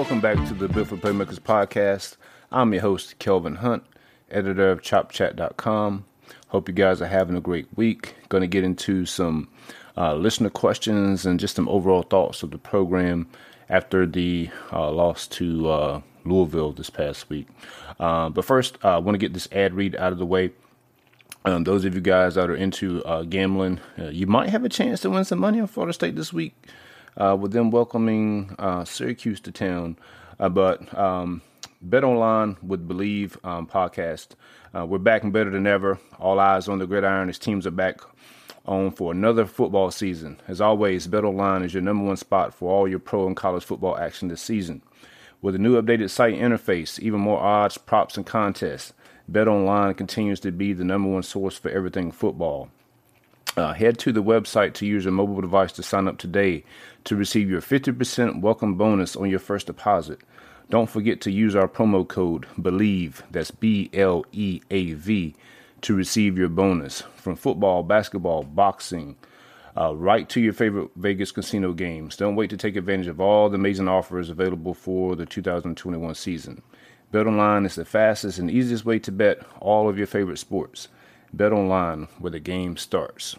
welcome back to the Built for Playmakers podcast. I'm your host, Kelvin Hunt, editor of ChopChat.com. Hope you guys are having a great week. Going to get into some uh, listener questions and just some overall thoughts of the program after the uh, loss to uh, Louisville this past week. Uh, but first, I want to get this ad read out of the way. Um, those of you guys that are into uh, gambling, uh, you might have a chance to win some money on Florida State this week uh, with them welcoming uh, Syracuse to town. Uh, but um, Bet Online with Bleav um, podcast, uh, we're back and better than ever. All eyes on the gridiron as teams are back on for another football season. As always, Bet Online is your number one spot for all your pro and college football action this season. With a new updated site interface, even more odds, props, and contests, Bet Online continues to be the number one source for everything football. Uh, head to the website to use your mobile device to sign up today to receive your 50% welcome bonus on your first deposit. Don't forget to use our promo code BLEAV, that's B L E A V, to receive your bonus from football, basketball, boxing, uh, right to your favorite Vegas casino games. Don't wait to take advantage of all the amazing offers available for the 2021 season. Bet online is the fastest and easiest way to bet all of your favorite sports. Bet online where the game starts.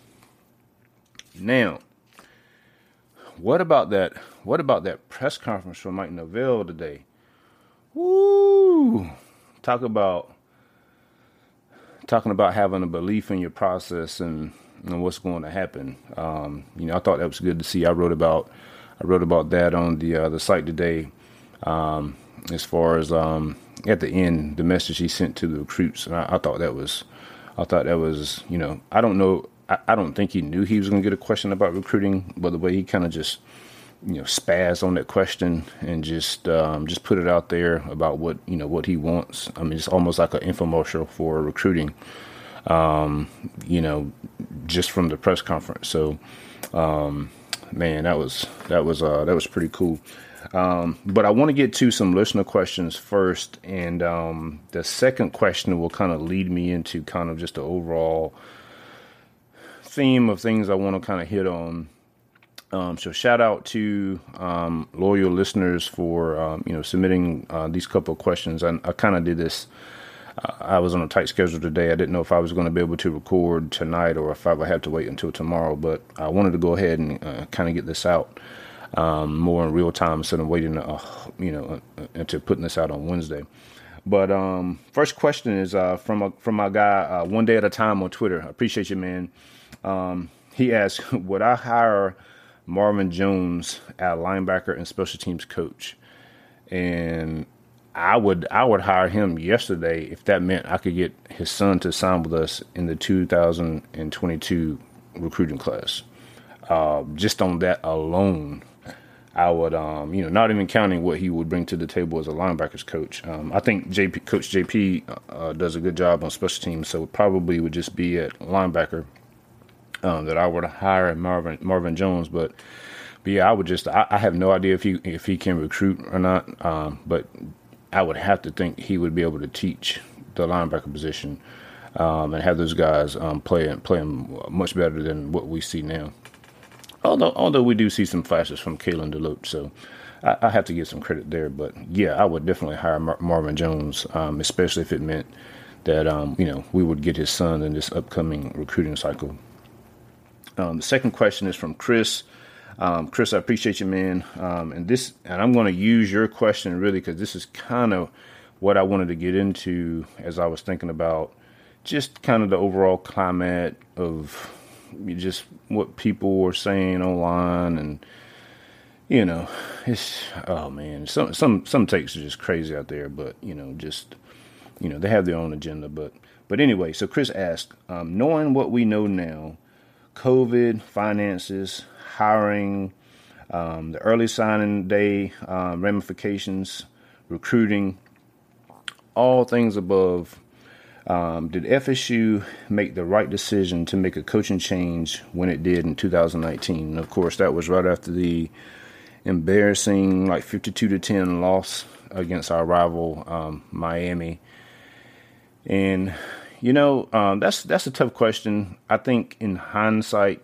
Now, what about that? What about that press conference from Mike Norvell today? Woo! Talk about talking about having a belief in your process and, and what's going to happen. Um, you know, I thought that was good to see. I wrote about I wrote about that on the uh, the site today. Um, as far as um, at the end, the message he sent to the recruits, and I, I thought that was I thought that was you know I don't know I, I don't think he knew he was going to get a question about recruiting, but the way he kind of just you know spaz on that question and just um, just put it out there about what you know what he wants. I mean, it's almost like an infomercial for recruiting. Um, you know, just from the press conference. So, um, man, that was that was uh, that was pretty cool. Um, but I want to get to some listener questions first, and um, the second question will kind of lead me into kind of just the overall theme of things I want to kind of hit on. Um, so shout out to um, loyal listeners for um, you know submitting uh, these couple of questions. I, I kind of did this. Uh, I was on a tight schedule today. I didn't know if I was going to be able to record tonight or if I would have to wait until tomorrow. But I wanted to go ahead and uh, kind of get this out um, more in real time instead of waiting, uh, you know, uh, until putting this out on Wednesday. But um, first question is uh, from a, from my guy, one day at a time on Twitter. I appreciate you, man. Um, he asked, "Would I hire Marvin Jones at linebacker and special teams coach?" And I would I would hire him yesterday if that meant I could get his son to sign with us in the 2022 recruiting class. Uh, just on that alone, I would, um, you know, not even counting what he would bring to the table as a linebackers coach. Um, I think JP, Coach JP uh, does a good job on special teams, so it probably would just be at linebacker um, that I would hire Marvin Marvin Jones. But, but yeah, I would just I, I, have no idea if he if he can recruit or not. Um, but I would have to think he would be able to teach the linebacker position um, and have those guys um, play playing much better than what we see now. Although although we do see some flashes from Kalen DeLoach, so. I, I have to give some credit there, but yeah, I would definitely hire Mar- Marvin Jones, um, especially if it meant that um, you know we would get his son in this upcoming recruiting cycle. Um, the second question is from Chris. Um, Chris, I appreciate you, man. Um, and this, and I'm going to use your question really because this is kind of what I wanted to get into as I was thinking about just kind of the overall climate of just what people were saying online and you know it's oh man some some some takes are just crazy out there but you know just you know they have their own agenda but but anyway so chris asked um, knowing what we know now COVID, finances, hiring, um, the early signing day um, ramifications, recruiting, all things above. Um, did FSU make the right decision to make a coaching change when it did in 2019? And of course, that was right after the embarrassing, like 52 to 10 loss against our rival um, Miami. And you know, um, that's that's a tough question. I think in hindsight,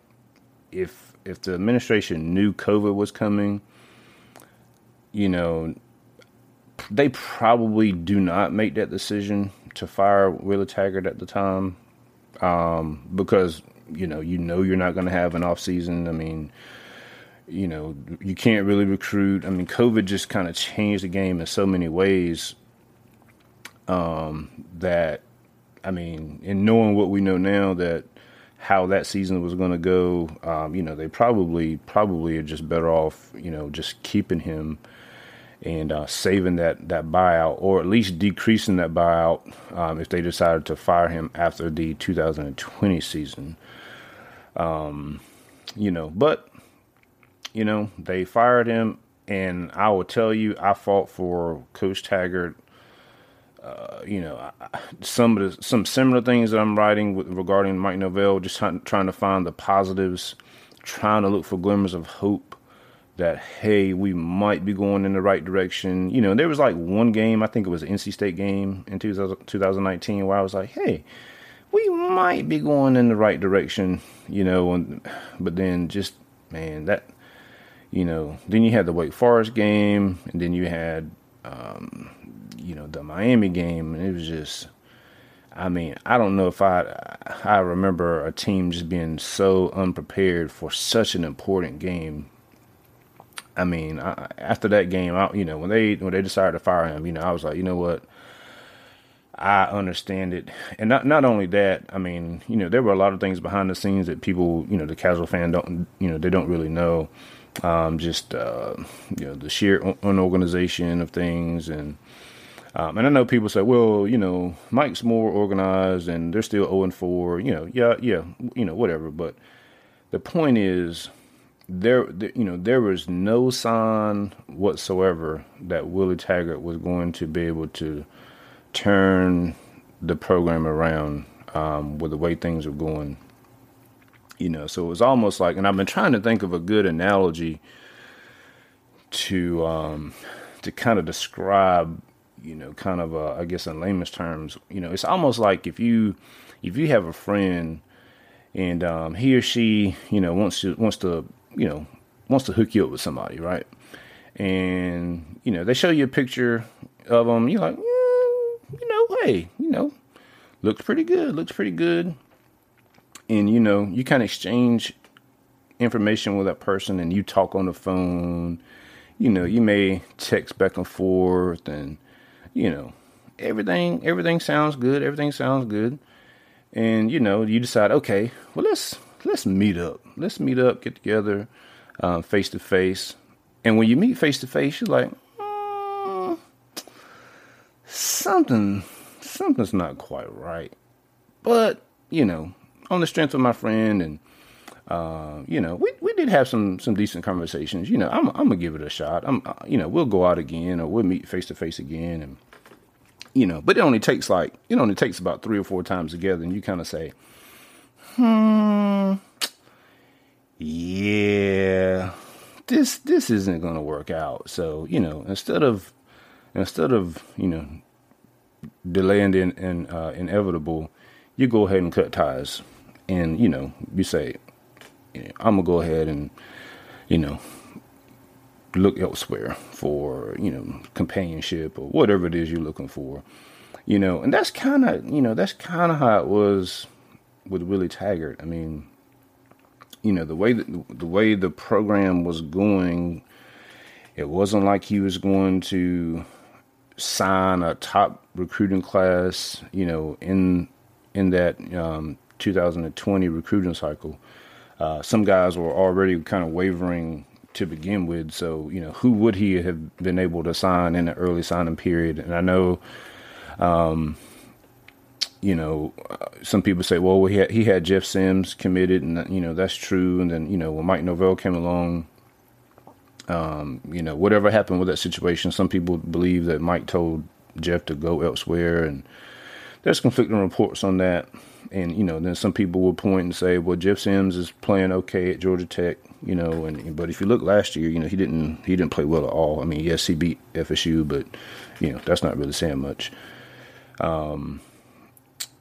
if if the administration knew COVID was coming, you know, they probably do not make that decision to fire Willie Taggart at the time um, because you know you know you're not going to have an off season. I mean, you know you can't really recruit. I mean, COVID just kind of changed the game in so many ways um, that I mean, in knowing what we know now that how that season was going to go, um, you know, they probably probably are just better off, you know, just keeping him and uh, saving that that buyout, or at least decreasing that buyout um, if they decided to fire him after the 2020 season. Um, you know, but you know they fired him, and I will tell you, I fought for Coach Taggart. Uh, you know, some of the some similar things that I'm writing with, regarding Mike Norvell, just trying, trying to find the positives, trying to look for glimmers of hope that hey, we might be going in the right direction. You know, there was like one game, I think it was an NC State game in 2000, 2019, where I was like, hey, we might be going in the right direction. You know, and but then just man, that you know, then you had the Wake Forest game, and then you had um, you know the Miami game, and it was just. I mean, I don't know if I I remember a team just being so unprepared for such an important game I mean, I, after that game, I, you know, when they when they decided to fire him, you know, I was like, you know what, I understand it, and not not only that, I mean, you know, there were a lot of things behind the scenes that people, you know, the casual fan don't, you know, they don't really know. Um, just uh, you know, the sheer unorganization of things, and um, and I know people say, well, you know, Mike's more organized, and they're still zero oh and four. You know, yeah, yeah, you know, whatever. But the point is there, you know, there was no sign whatsoever that Willie Taggart was going to be able to turn the program around um, with the way things were going. You know, so it was almost like, and I've been trying to think of a good analogy to um, to kind of describe, you know, kind of, uh, I guess in layman's terms, you know, it's almost like if you if you have a friend and um, he or she, you know, wants to wants to you know, wants to hook you up with somebody, right? And, you know, they show you a picture of them. You're like, mm, you know, hey, you know, looks pretty good, looks pretty good. And, you know, you kind of exchange information with that person and you talk on the phone. You know, you may text back and forth and, you know, everything, everything sounds good. Everything sounds good. And, you know, you decide, okay, well, let's, let's meet up. Let's meet up, get together, face to face. And when you meet face to face, you're like, mm, something, something's not quite right. But you know, on the strength of my friend, and uh, you know, we we did have some some decent conversations. You know, I'm I'm gonna give it a shot. I'm, uh, you know, we'll go out again, or we'll meet face to face again, and you know, but it only takes like it only takes about three or four times together, and you kind of say, hmm, yeah, this this isn't to work out. So you know, instead of instead of you know delaying the in, in, uh, inevitable, you go ahead and cut ties, and you know you say, I'm gonna go ahead and you know look elsewhere for you know companionship or whatever it is you're looking for, you know, and that's kind of you know that's kind of how it was with Willie Taggart. I mean you know the way that the way the program was going, it wasn't like he was going to sign a top recruiting class, you know, in in that um, 2020 recruiting cycle. Uh, some guys were already kind of wavering to begin with, so you know, who would he have been able to sign in the early signing period? And I know, um, you know, uh, some people say, well, he had, he had Jeff Sims committed, and you know that's true. And then you know when Mike Norvell came along, um, you know whatever happened with that situation, some people believe that Mike told Jeff to go elsewhere, and there's conflicting reports on that. And you know, then some people will point and say, well, Jeff Sims is playing okay at Georgia Tech, you know, and but if you look last year, you know, he didn't he didn't play well at all. I mean, yes, he beat FSU, but you know that's not really saying much. Um,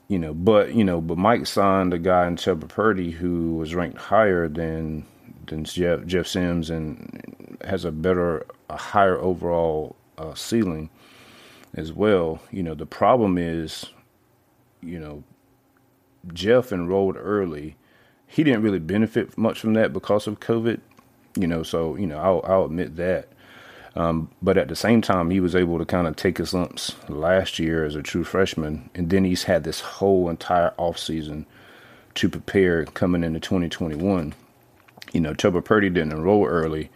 you know, but you know, but Mike signed a guy in Chubba Purdy who was ranked higher than than Jeff Jeff Sims and has a better, a higher overall uh, ceiling. as well. You know, the problem is, you know, Jeff enrolled early. He didn't really benefit much from that because of COVID. You know, so you know, I'll, I'll admit that. Um, but at the same time, he was able to kind of take his lumps last year as a true freshman, and then he's had this whole entire off season to prepare coming into 2021. You know, Chubba Purdy didn't enroll early,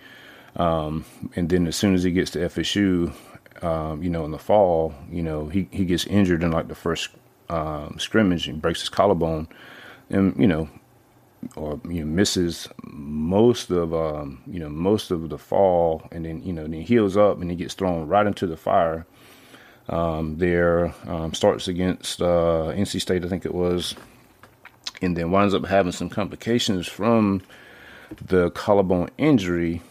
um, and then as soon as he gets to FSU, um, you know, in the fall, you know, he he gets injured in like the first um, scrimmage and breaks his collarbone, and you know, or you know, misses most of um, you know most of the fall, and then you know then heals up and he gets thrown right into the fire. Um, there um, starts against uh, NC State, I think it was, and then winds up having some complications from the collarbone injury,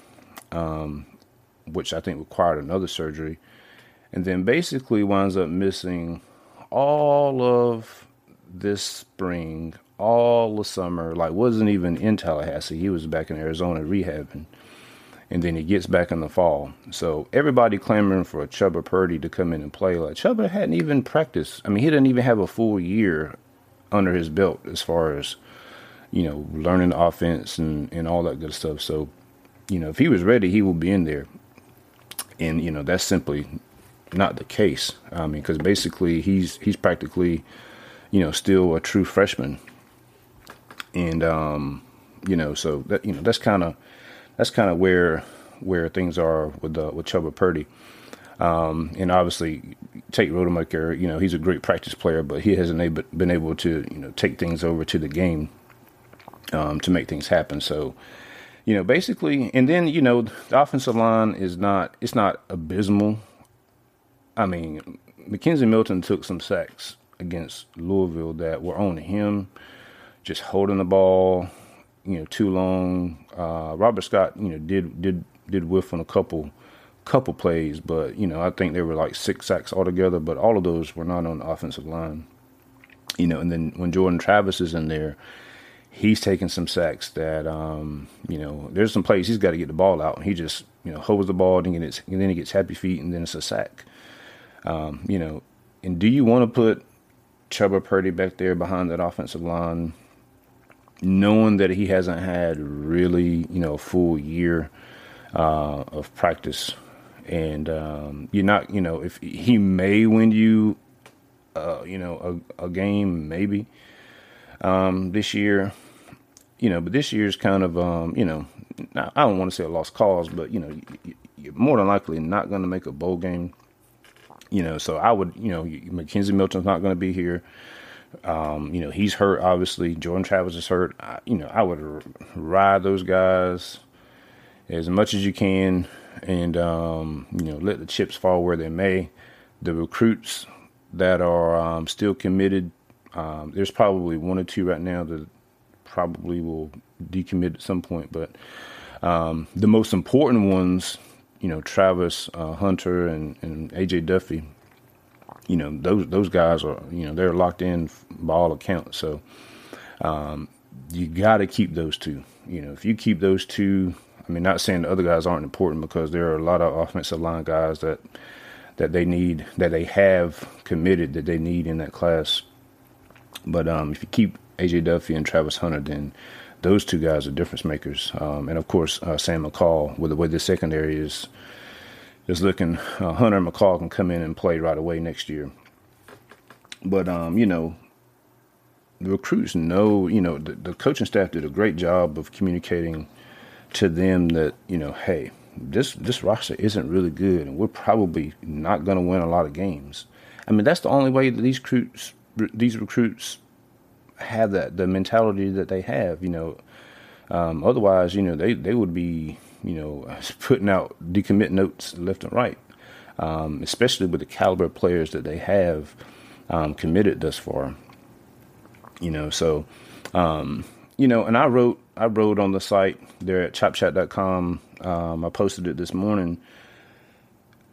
um, which I think required another surgery, and then basically winds up missing all of this spring, all the summer, like wasn't even in Tallahassee. He was back in Arizona rehabbing. And then he gets back in the fall. So everybody clamoring for a Chubba Purdy to come in and play. Like Chubba hadn't even practiced. I mean, he didn't even have a full year under his belt as far as, you know, learning offense and, and all that good stuff. So, you know, if he was ready, he would be in there. And, you know, that's simply not the case. I mean, because basically he's he's practically, you know, still a true freshman, and um, you know, so that you know that's kind of that's kind of where where things are with uh, with Chubba Purdy. Um, and obviously, Tate Rodemaker, you know, he's a great practice player, but he hasn't able, been able to, you know, take things over to the game um, to make things happen. So, you know, basically, and then you know, the offensive line is not it's not abysmal I mean, McKenzie Milton took some sacks against Louisville that were on him, just holding the ball, you know, too long. Uh, Robert Scott, you know, did did did whiff on a couple couple plays, but you know, I think there were like six sacks altogether, but all of those were not on the offensive line. You know, and then when Jordan Travis is in there, he's taking some sacks that um, you know, there's some plays he's got to get the ball out and he just, you know, holds the ball and, gets, and then he gets happy feet and then it's a sack. Um, you know, and do you want to put Chubba Purdy back there behind that offensive line, knowing that he hasn't had really, you know, a full year uh, of practice, and um, you're not, you know, if he may win you, uh, you know, a, a game maybe um, this year, you know, but this year's kind of, um, you know, I don't want to say a lost cause, but you know, you're more than likely not going to make a bowl game you know, so I would, you know, McKenzie Milton's not going to be here. Um, you know, he's hurt, obviously. Jordan Travis is hurt. I, you know, I would ride those guys as much as you can and, um, you know, let the chips fall where they may. The recruits that are um, still committed, um, there's probably one or two right now that probably will decommit at some point. But um, the most important ones you know Travis uh, Hunter and, and AJ Duffy, you know those those guys are you know they're locked in by all accounts. So um, you got to keep those two. You know if you keep those two, I mean not saying the other guys aren't important because there are a lot of offensive line guys that that they need that they have committed that they need in that class. But um, if you keep AJ Duffy and Travis Hunter, then those two guys are difference makers. Um, and of course, uh, Sam McCall, with the way the secondary is is looking, uh, Hunter McCall can come in and play right away next year. But um, you know, the recruits know, you know, the, the coaching staff did a great job of communicating to them that you know, hey, this this roster isn't really good, and we're probably not going to win a lot of games. I mean, that's the only way that these recruits these recruits have that the mentality that they have. You know, um, otherwise, you know, they they would be you know putting out decommit notes left and right, um, especially with the caliber of players that they have um, committed thus far. You know, so um, you know, and I wrote I wrote on the site there at chopchat.com. Um, I posted it this morning.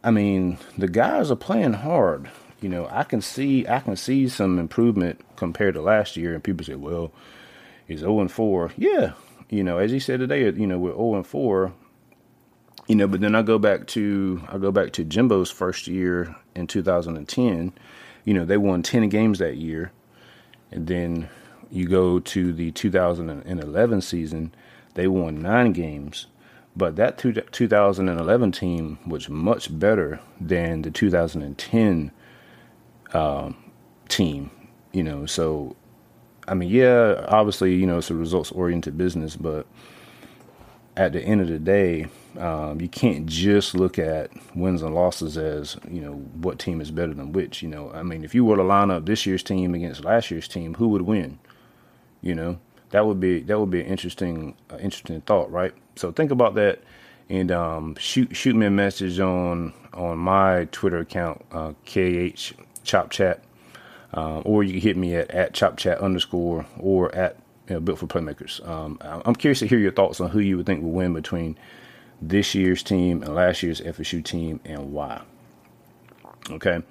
I mean, the guys are playing hard you know, I can see I can see some improvement compared to last year. And people say, well, he's 0 and 4. Yeah, you know, as he said today, you know, we're 0 and 4. you know, but then I go back to I go back to Jimbo's first year in 2010. You know, they won 10 games that year, and then you go to the 2011 season, they won nine games. But that 2011 team was much better than the 2010 um, team. You know, so I mean, yeah, obviously, you know, it's a results oriented business, but at the end of the day, um, you can't just look at wins and losses as you know what team is better than which. You know, I mean, if you were to line up this year's team against last year's team, who would win? You know, that would be that would be an interesting uh, interesting thought, right? So think about that and um, shoot shoot me a message on on my Twitter account, uh, KH Chop Chat, uh, or you can hit me at at Chop Chat underscore or at you know, Built for Playmakers. Um, I'm curious to hear your thoughts on who you would think will win between this year's team and last year's FSU team and why. Okay,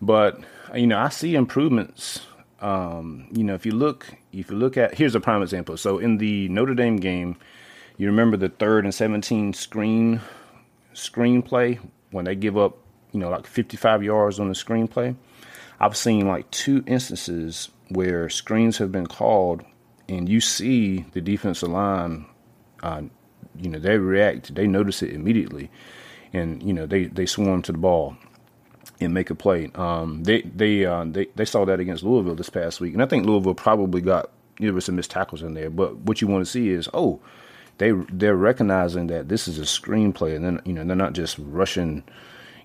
but you know I see improvements. Um, you know if you look if you look at here's a prime example. So in the Notre Dame game, you remember the third and 17 screen screenplay when they give up you know like 55 yards on the screenplay. I've seen like two instances where screens have been called and you see the defensive line, uh, you know, they react, they notice it immediately, and you know they they swarm to the ball and make a play. Um, they they uh, they they saw that against Louisville this past week, and I think Louisville probably got there were some missed tackles in there. But what you want to see is oh, they they're recognizing that this is a screenplay, and then you know they're not just rushing,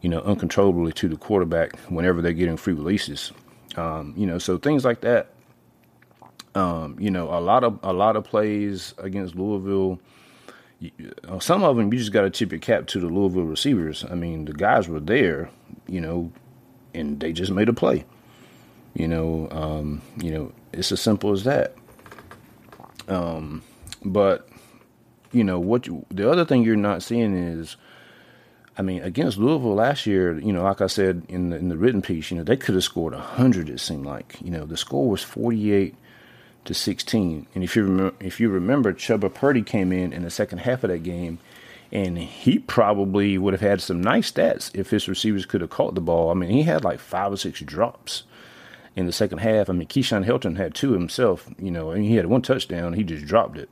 you know, uncontrollably to the quarterback whenever they're getting free releases. Um, you know, so things like that um, you know, a lot of a lot of plays against Louisville. Uh, some of them you just got to tip your cap to the Louisville receivers. I mean, the guys were there, you know, and they just made a play. You know, um, you know, it's as simple as that. Um, but you know what? You, the other thing you're not seeing is, I mean, against Louisville last year, you know, like I said in the in the written piece, you know, they could have scored hundred. It seemed like, you know, the score was forty eight to 16. And if you remember, if you remember, Chubba Purdy came in in the second half of that game, and he probably would have had some nice stats if his receivers could have caught the ball. I mean, he had like five or six drops in the second half. I mean, Keyshawn Helton had two himself, you know, and he had one touchdown. He just dropped it.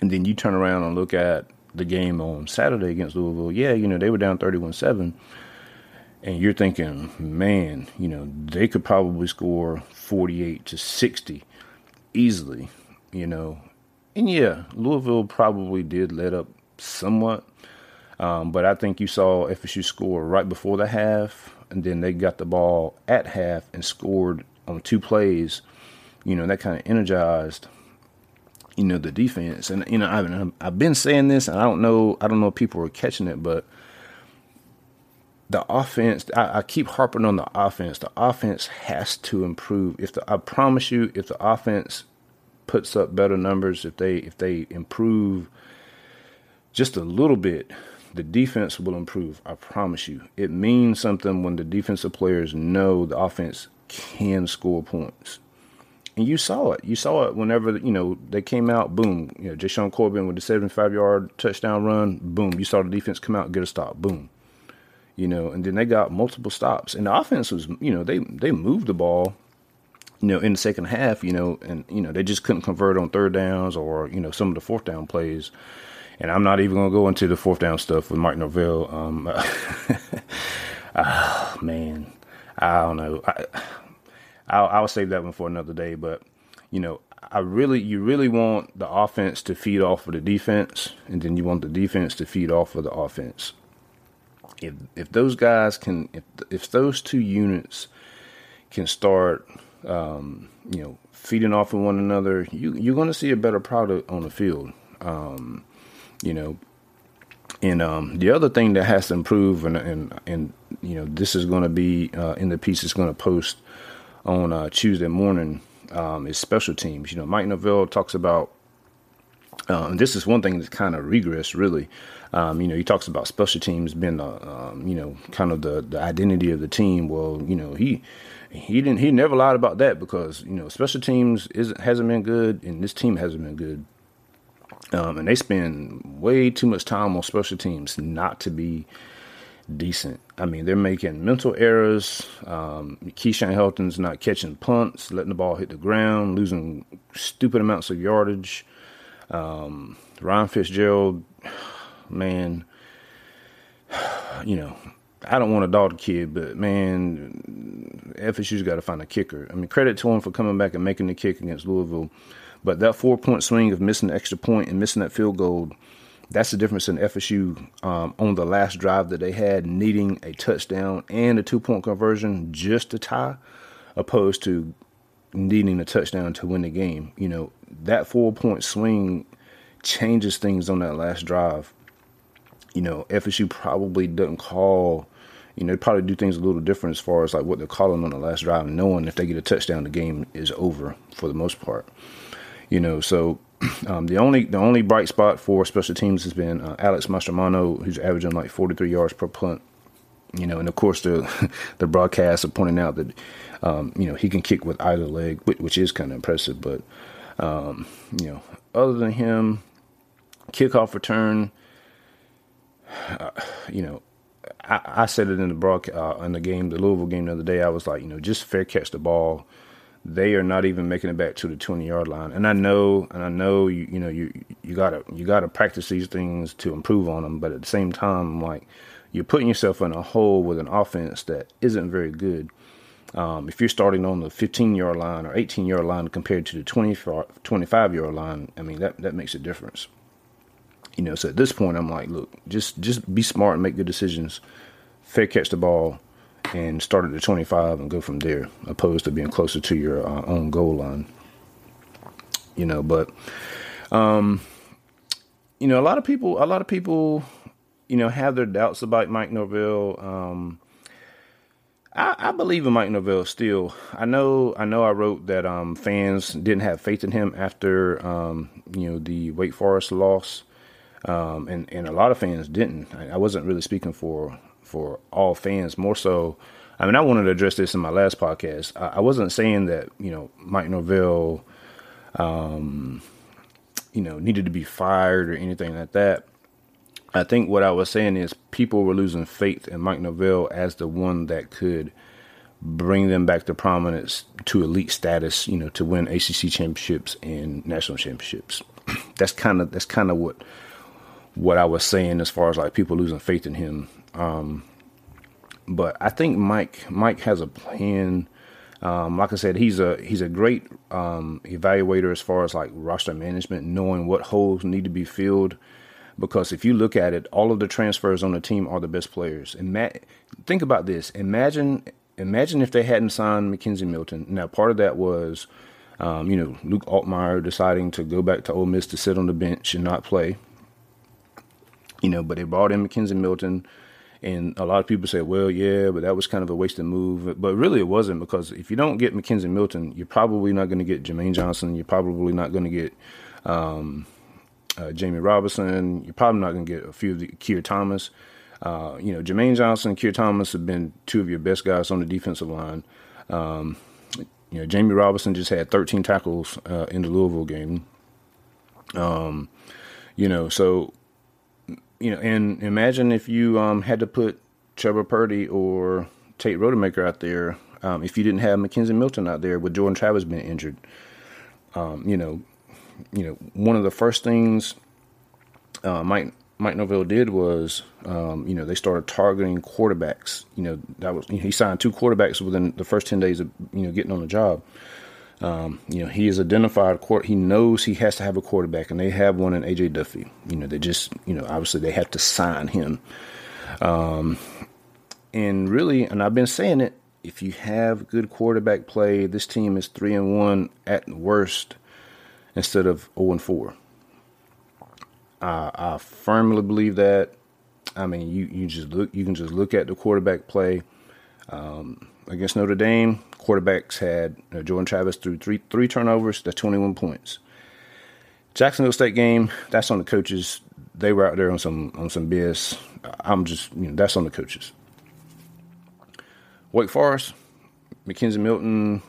And then you turn around and look at the game on Saturday against Louisville. Yeah, you know, they were down 31 7 and you're thinking, man, you know, they could probably score 48 to 60 easily, you know. And yeah, Louisville probably did let up somewhat. Um, but I think you saw FSU score right before the half, and then they got the ball at half and scored on two plays. You know, that kind of energized, you know, the defense. And, you know, I've, I've been saying this, and I don't know, I don't know if people are catching it, but the offense, I, I, keep harping on the offense. The offense has to improve. If the, I promise you, if the offense puts up better numbers, if they if they improve just a little bit, the defense will improve. I promise you. It means something when the defensive players know the offense can score points. And you saw it. You saw it whenever you know they came out. Boom. You know, Jashaun Corbin with the seventy-five yard touchdown run. Boom. You saw the defense come out, get a stop. Boom you know, and then they got multiple stops. And the offense was, you know, they they moved the ball, you know, in the second half, you know, and you know they just couldn't convert on third downs or you know some of the fourth down plays. And I'm not even gonna go into the fourth down stuff with Mike Norvell. Um, oh, man, I don't know. I, I'll, I'll save that one for another day. But you know, I really, you really want the offense to feed off of the defense, and then you want the defense to feed off of the offense if if those guys can if if those two units can start um, you know feeding off of one another, you you're going to see a better product on the field. Um, you know, and um, the other thing that has to improve, and and and you know, this is going to be uh, in the piece it's going to post on uh, Tuesday morning um, is special teams. You know, Mike Norvell talks about. Uh, and this is one thing that's kind of regressed, really. Um, you know, he talks about special teams being um, you know, kind of the, the identity of the team. Well, you know, he he didn't he never lied about that because you know special teams isn't hasn't been good and this team hasn't been good. Um, and they spend way too much time on special teams not to be decent. I mean, they're making mental errors. Um, Keyshawn Helton's not catching punts, letting the ball hit the ground, losing stupid amounts of yardage. Um, Ryan Fitzgerald, man, you know, I don't want to dog the kid, but man, FSU's got to find a kicker. I mean, credit to him for coming back and making the kick against Louisville. But that four point swing of missing the extra point and missing that field goal, that's the difference in FSU um, on the last drive that they had, needing a touchdown and a two point conversion just to tie, opposed to needing a touchdown to win the game. You know, that four point swing changes things on that last drive. You know, FSU probably doesn't call you know, they probably do things a little different as far as like what they're calling on the last drive, knowing if they get a touchdown, the game is over for the most part. You know, so um, the only the only bright spot for special teams has been uh, Alex Mastromano, who's averaging like 43 yards per punt. You know, and of course the the broadcasts are pointing out that um, you know he can kick with either leg, which is kind of impressive. But um, you know, other than him, kickoff return. Uh, you know, I, I, said it in the broadcast uh, in the game, the Louisville game the other day. I was like, you know, just fair catch the ball. They are not even making it back to the twenty yard line, and I know, and I know, you you know, you you gotta you gotta practice these things to improve on them. But at the same time, like you're putting yourself in a hole with an offense that isn't very good. Um, if you're starting on the 15 yard line or 18 yard line compared to the 20, 25 yard line, I mean that that makes a difference. You know, so at this point, I'm like, look, just just be smart and make good decisions. Fair catch the ball and start at the 25 and go from there, opposed to being closer to your uh, own goal line. You know, but um, you know, a lot of people, a lot of people, you know, have their doubts about Mike Norvell. Um, I, I, believe in Mike Norvell still. I know, I know. I wrote that um, fans didn't have faith in him after um, you know the Wake Forest loss um, and and a lot of fans didn't. I, I, wasn't really speaking for for all fans. More so, I mean, I wanted to address this in my last podcast. I, I wasn't saying that you know Mike Norvell, um, you know, needed to be fired or anything like that. I think what I was saying is people were losing faith in Mike Norvell as the one that could bring them back to prominence to elite status, you know, to win ACC championships and national championships. that's kind of that's kind of what what I was saying as far as like people losing faith in him. Um, but I think Mike Mike has a plan. Um, like I said, he's a he's a great um, evaluator as far as like roster management, knowing what holes need to be filled. Because if you look at it, all of the transfers on the team are the best players. And Matt, think about this: imagine imagine if they hadn't signed McKenzie Milton. Now, part of that was, um, you know, Luke Altmyer deciding to go back to Ole Miss to sit on the bench and not play you know, but they brought in McKenzie Milton. And a lot of people say, well, yeah, but that was kind of a wasted move. But really, it wasn't because if you don't get McKenzie Milton, you're probably not going to get Jermaine Johnson. You're probably not going to get um, uh, Jammie Robinson. You're probably not going to get a few of the Keir Thomas. Uh, you know, Jermaine Johnson and Keir Thomas have been two of your best guys on the defensive line. Um, you know, Jammie Robinson just had 13 tackles uh, in the Louisville game. Um, you know, so you know, and imagine if you um, had to put Trevor Purdy or Tate Rodemaker out there um, if you didn't have McKenzie Milton out there with Jordan Travis being injured. Um, you know, you know, one of the first things uh, Mike Mike Norvell did was, um, you know, they started targeting quarterbacks. You know, that was you know, he signed two quarterbacks within the first ten days of you know getting on the job. Um, you know, he is identified. Court. He knows he has to have a quarterback, and they have one in AJ Duffy. You know, they just, you know, obviously they have to sign him. Um, and really, and I've been saying it. If you have good quarterback play, this team is three and one at worst, instead of zero oh and four. I, I firmly believe that. I mean, you you just look. You can just look at the quarterback play. Um, against Notre Dame, quarterbacks had uh, Jordan Travis threw three three turnovers, that's 21 points. Jacksonville State game, that's on the coaches. They were out there on some on some BS. I'm just you know that's on the coaches. Wake Forest, McKenzie Milton,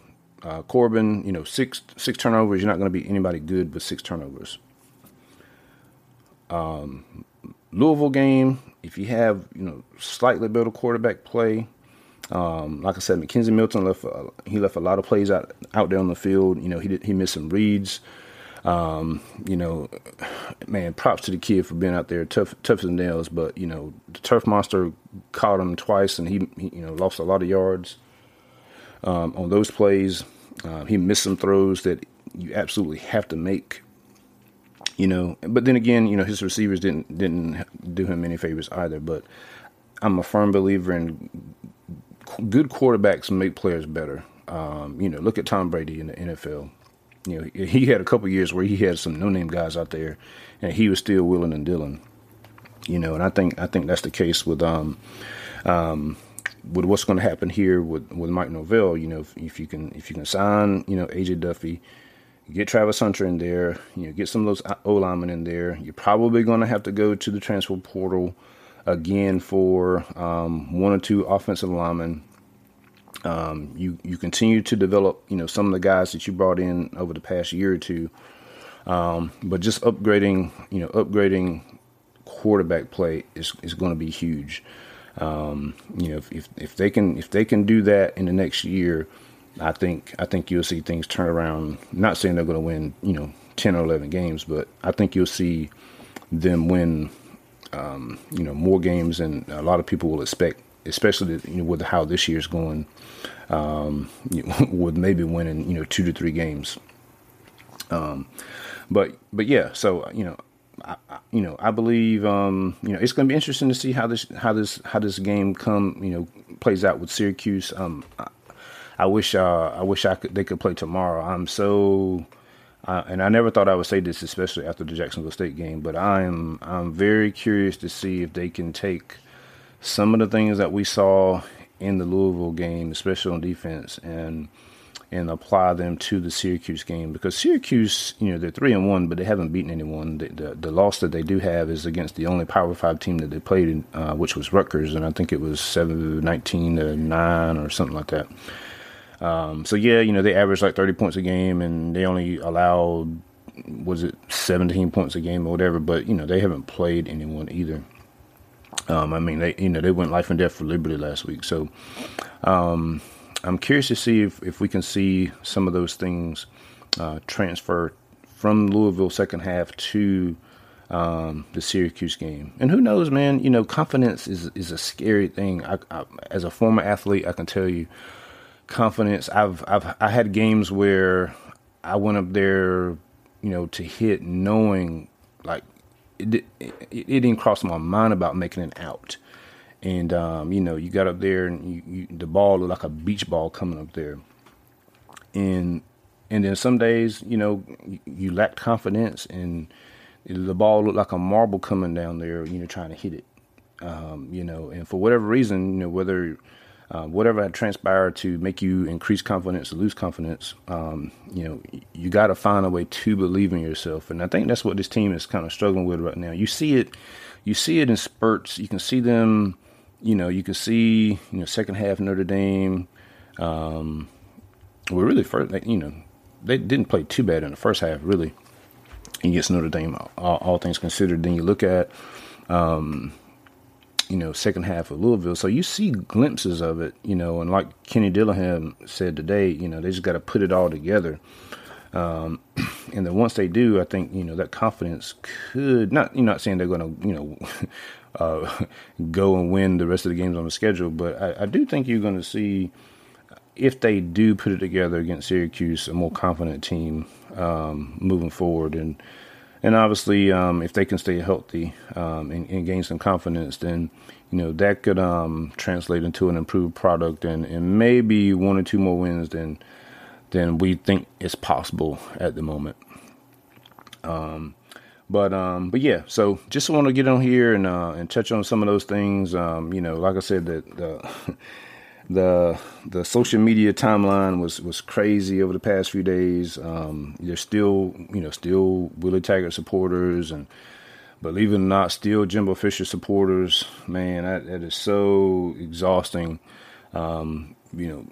uh, Corbin, you know six six turnovers. You're not going to be anybody good with six turnovers. Um, Louisville game, if you have you know slightly better quarterback play, um, like I said, McKenzie Milton left uh, he left a lot of plays out out there on the field. You know he did, he missed some reads. Um, you know, man, props to the kid for being out there tough tough as nails. But you know, the turf monster caught him twice, and he, he you know lost a lot of yards um, on those plays. Uh, he missed some throws that you absolutely have to make you know. But then again, you know, his receivers didn't didn't do him any favors either. But I'm a firm believer in good quarterbacks make players better. Um, you know, look at Tom Brady in the NFL. You know, he had a couple years where he had some no-name guys out there, and he was still willing and dealing. You know, and I think I think that's the case with um, um, with what's going to happen here with with Mike Norvell. You know, if, if you can if you can sign you know AJ Duffy, get Travis Hunter in there, you know, get some of those O linemen in there. You're probably going to have to go to the transfer portal again for um, one or two offensive linemen. Um, you you continue to develop, you know, some of the guys that you brought in over the past year or two, um, but just upgrading, you know, upgrading quarterback play is is going to be huge. Um, you know, if, if if they can if they can do that in the next year, I think I think you'll see things turn around. Not saying they're going to win, you know, ten or eleven games, but I think you'll see them win, um, you know, more games than a lot of people will expect. Especially you know, with how this year's going, um, with maybe winning you know two to three games. Um, but but yeah, so you know, I, you know, I believe um, you know it's going to be interesting to see how this how this how this game come you know plays out with Syracuse. Um, I, I wish uh, I wish I could they could play tomorrow. I'm so uh, and I never thought I would say this, especially after the Jacksonville State game. But I'm I'm very curious to see if they can take some of the things that we saw in the Louisville game, especially on defense, and and apply them to the Syracuse game because Syracuse, you know, they're three and one, but they haven't beaten anyone. The, the, the loss that they do have is against the only Power Five team that they played, in, uh, which was Rutgers, and I think it was 7, 19 to nine or something like that. Um, so yeah, you know they average like 30 points a game, and they only allowed was it 17 points a game or whatever. But you know they haven't played anyone either. Um, I mean they you know they went life and death for Liberty last week, so um, I'm curious to see if if we can see some of those things uh, transfer from Louisville second half to um, the Syracuse game. And who knows, man? You know, confidence is is a scary thing. I, I, as a former athlete, I can tell you, confidence. I've I've I had games where I went up there, you know, to hit knowing like it, it, it didn't cross my mind about making it out. And um, you know, you got up there and you, you, the ball looked like a beach ball coming up there. And and then some days, you know, you, you lacked confidence and the ball looked like a marble coming down there, you know, trying to hit it. Um, you know, and for whatever reason, you know, whether uh, whatever had transpired to make you increase confidence or lose confidence, um, you know, you got to find a way to believe in yourself. And I think that's what this team is kind of struggling with right now. You see it, you see it in spurts. You can see them, you know, you can see, you know, second half Notre Dame. Um, we're really first, you know, they didn't play too bad in the first half, really, against Notre Dame, all, all things considered. Then you look at, um, you know, second half of Louisville. So you see glimpses of it, you know, and like Kenny Dillingham said today, you know, they just got to put it all together. Um, and then once they do, I think, you know, that confidence could not, you're not saying they're going to, you know, uh, go and win the rest of the games on the schedule, but I, I do think you're going to see, if they do put it together against Syracuse, a more confident team um, moving forward. And, and obviously, um, if they can stay healthy um, and, and, gain some confidence, then you know that could um, translate into an improved product and, and maybe one or two more wins than than we think is possible at the moment. Um, but um, but yeah, so just want to get on here and uh, and touch on some of those things. Um, you know, like I said, that the the social media timeline was was crazy over the past few days. Um, there's still you know still Willie Taggart supporters and believe it or not, still Jimbo Fisher supporters. Man, that, that is so exhausting. Um, you know,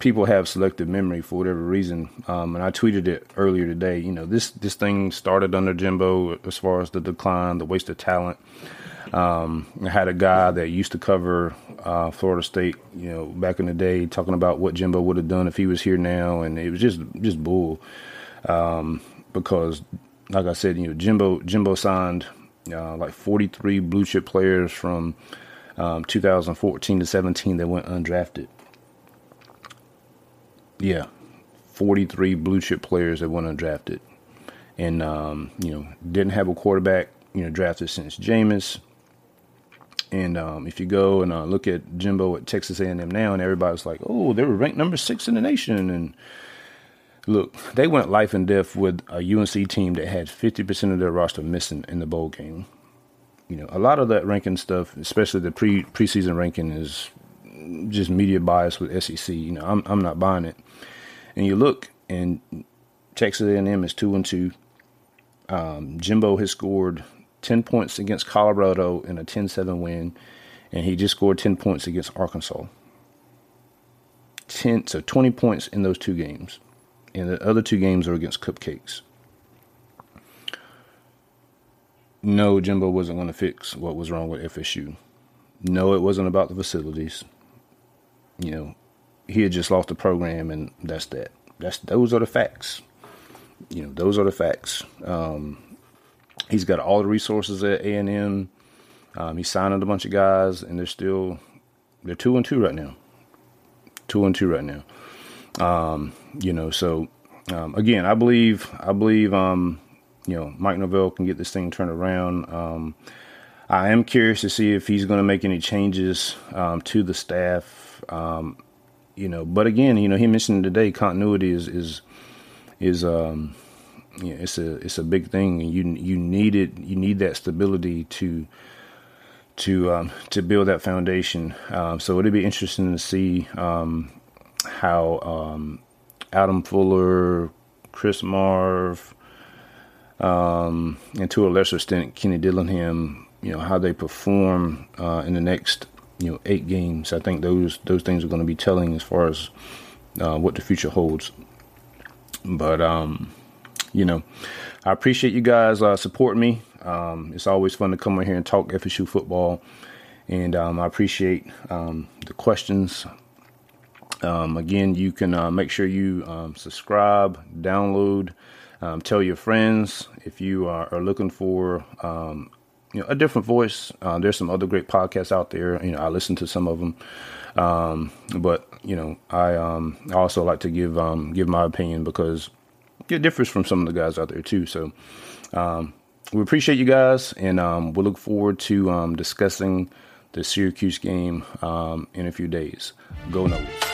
people have selective memory for whatever reason. Um, and I tweeted it earlier today. You know, this this thing started under Jimbo as far as the decline, the waste of talent. Um, I had a guy that used to cover uh, Florida State, you know, back in the day, talking about what Jimbo would have done if he was here now, and it was just just bull. Um, because, like I said, you know, Jimbo Jimbo signed uh, like 43 blue chip players from um, 2014 to 17 that went undrafted. Yeah, 43 blue chip players that went undrafted, and um, you know didn't have a quarterback you know drafted since Jameis. And um, if you go and uh, look at Jimbo at Texas A&M now, and everybody's like, "Oh, they were ranked number six in the nation," and look, they went life and death with a UNC team that had 50% of their roster missing in the bowl game. You know, a lot of that ranking stuff, especially the pre preseason ranking, is just media bias with SEC. You know, I'm I'm not buying it. And you look, and Texas A&M is two and two. Um, Jimbo has scored 10 points against Colorado in a 10 7 win, and he just scored 10 points against Arkansas. 10, so 20 points in those two games. And the other two games are against Cupcakes. No, Jimbo wasn't going to fix what was wrong with FSU. No, it wasn't about the facilities. You know, he had just lost the program, and that's that. That's those are the facts. You know, those are the facts. Um, He's got all the resources at A and M. Um, he's signing a bunch of guys, and they're still they're two and two right now. Two and two right now. Um, you know, so um, again, I believe I believe um, you know Mike Norvell can get this thing turned around. Um, I am curious to see if he's going to make any changes um, to the staff. Um, you know, but again, you know, he mentioned today continuity is is is um, you know, it's a it's a big thing, and you you need it. You need that stability to to um, to build that foundation. Um, so it'd be interesting to see um, how um, Adam Fuller, Chris Marve, um, and to a lesser extent Kenny Dillingham, you know, how they perform uh, in the next you know eight games. I think those those things are going to be telling as far as uh, what the future holds. But um, you know, I appreciate you guys uh, supporting me. Um, it's always fun to come in here and talk FSU football, and um, I appreciate um, the questions. Um, again, you can uh, make sure you um, subscribe, download, um, tell your friends if you are, are looking for you know a different voice. Uh, there's some other great podcasts out there. You know, I listen to some of them, but you know, I also like to give give my opinion because it differs from some of the guys out there too. So um, we appreciate you guys, and um, we look forward to um, discussing the Syracuse game um, in a few days. Go Noles.